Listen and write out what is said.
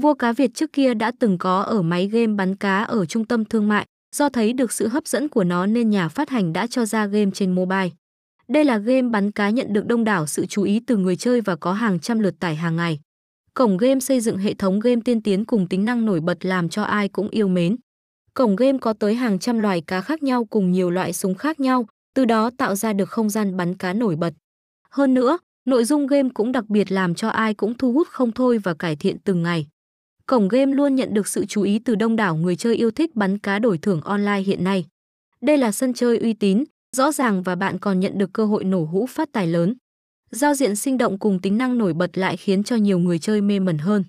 Vua cá Việt trước kia đã từng có ở máy game bắn cá ở trung tâm thương mại, do thấy được sự hấp dẫn của nó nên nhà phát hành đã cho ra game trên mobile. Đây là game bắn cá nhận được đông đảo sự chú ý từ người chơi và có hàng trăm lượt tải hàng ngày. Cổng game xây dựng hệ thống game tiên tiến cùng tính năng nổi bật làm cho ai cũng yêu mến. Cổng game có tới hàng trăm loài cá khác nhau cùng nhiều loại súng khác nhau, từ đó tạo ra được không gian bắn cá nổi bật. Hơn nữa, nội dung game cũng đặc biệt làm cho ai cũng thu hút không thôi và cải thiện từng ngày. Cổng game luôn nhận được sự chú ý từ đông đảo người chơi yêu thích bắn cá đổi thưởng online hiện nay. Đây là sân chơi uy tín, rõ ràng và bạn còn nhận được cơ hội nổ hũ phát tài lớn. Giao diện sinh động cùng tính năng nổi bật lại khiến cho nhiều người chơi mê mẩn hơn.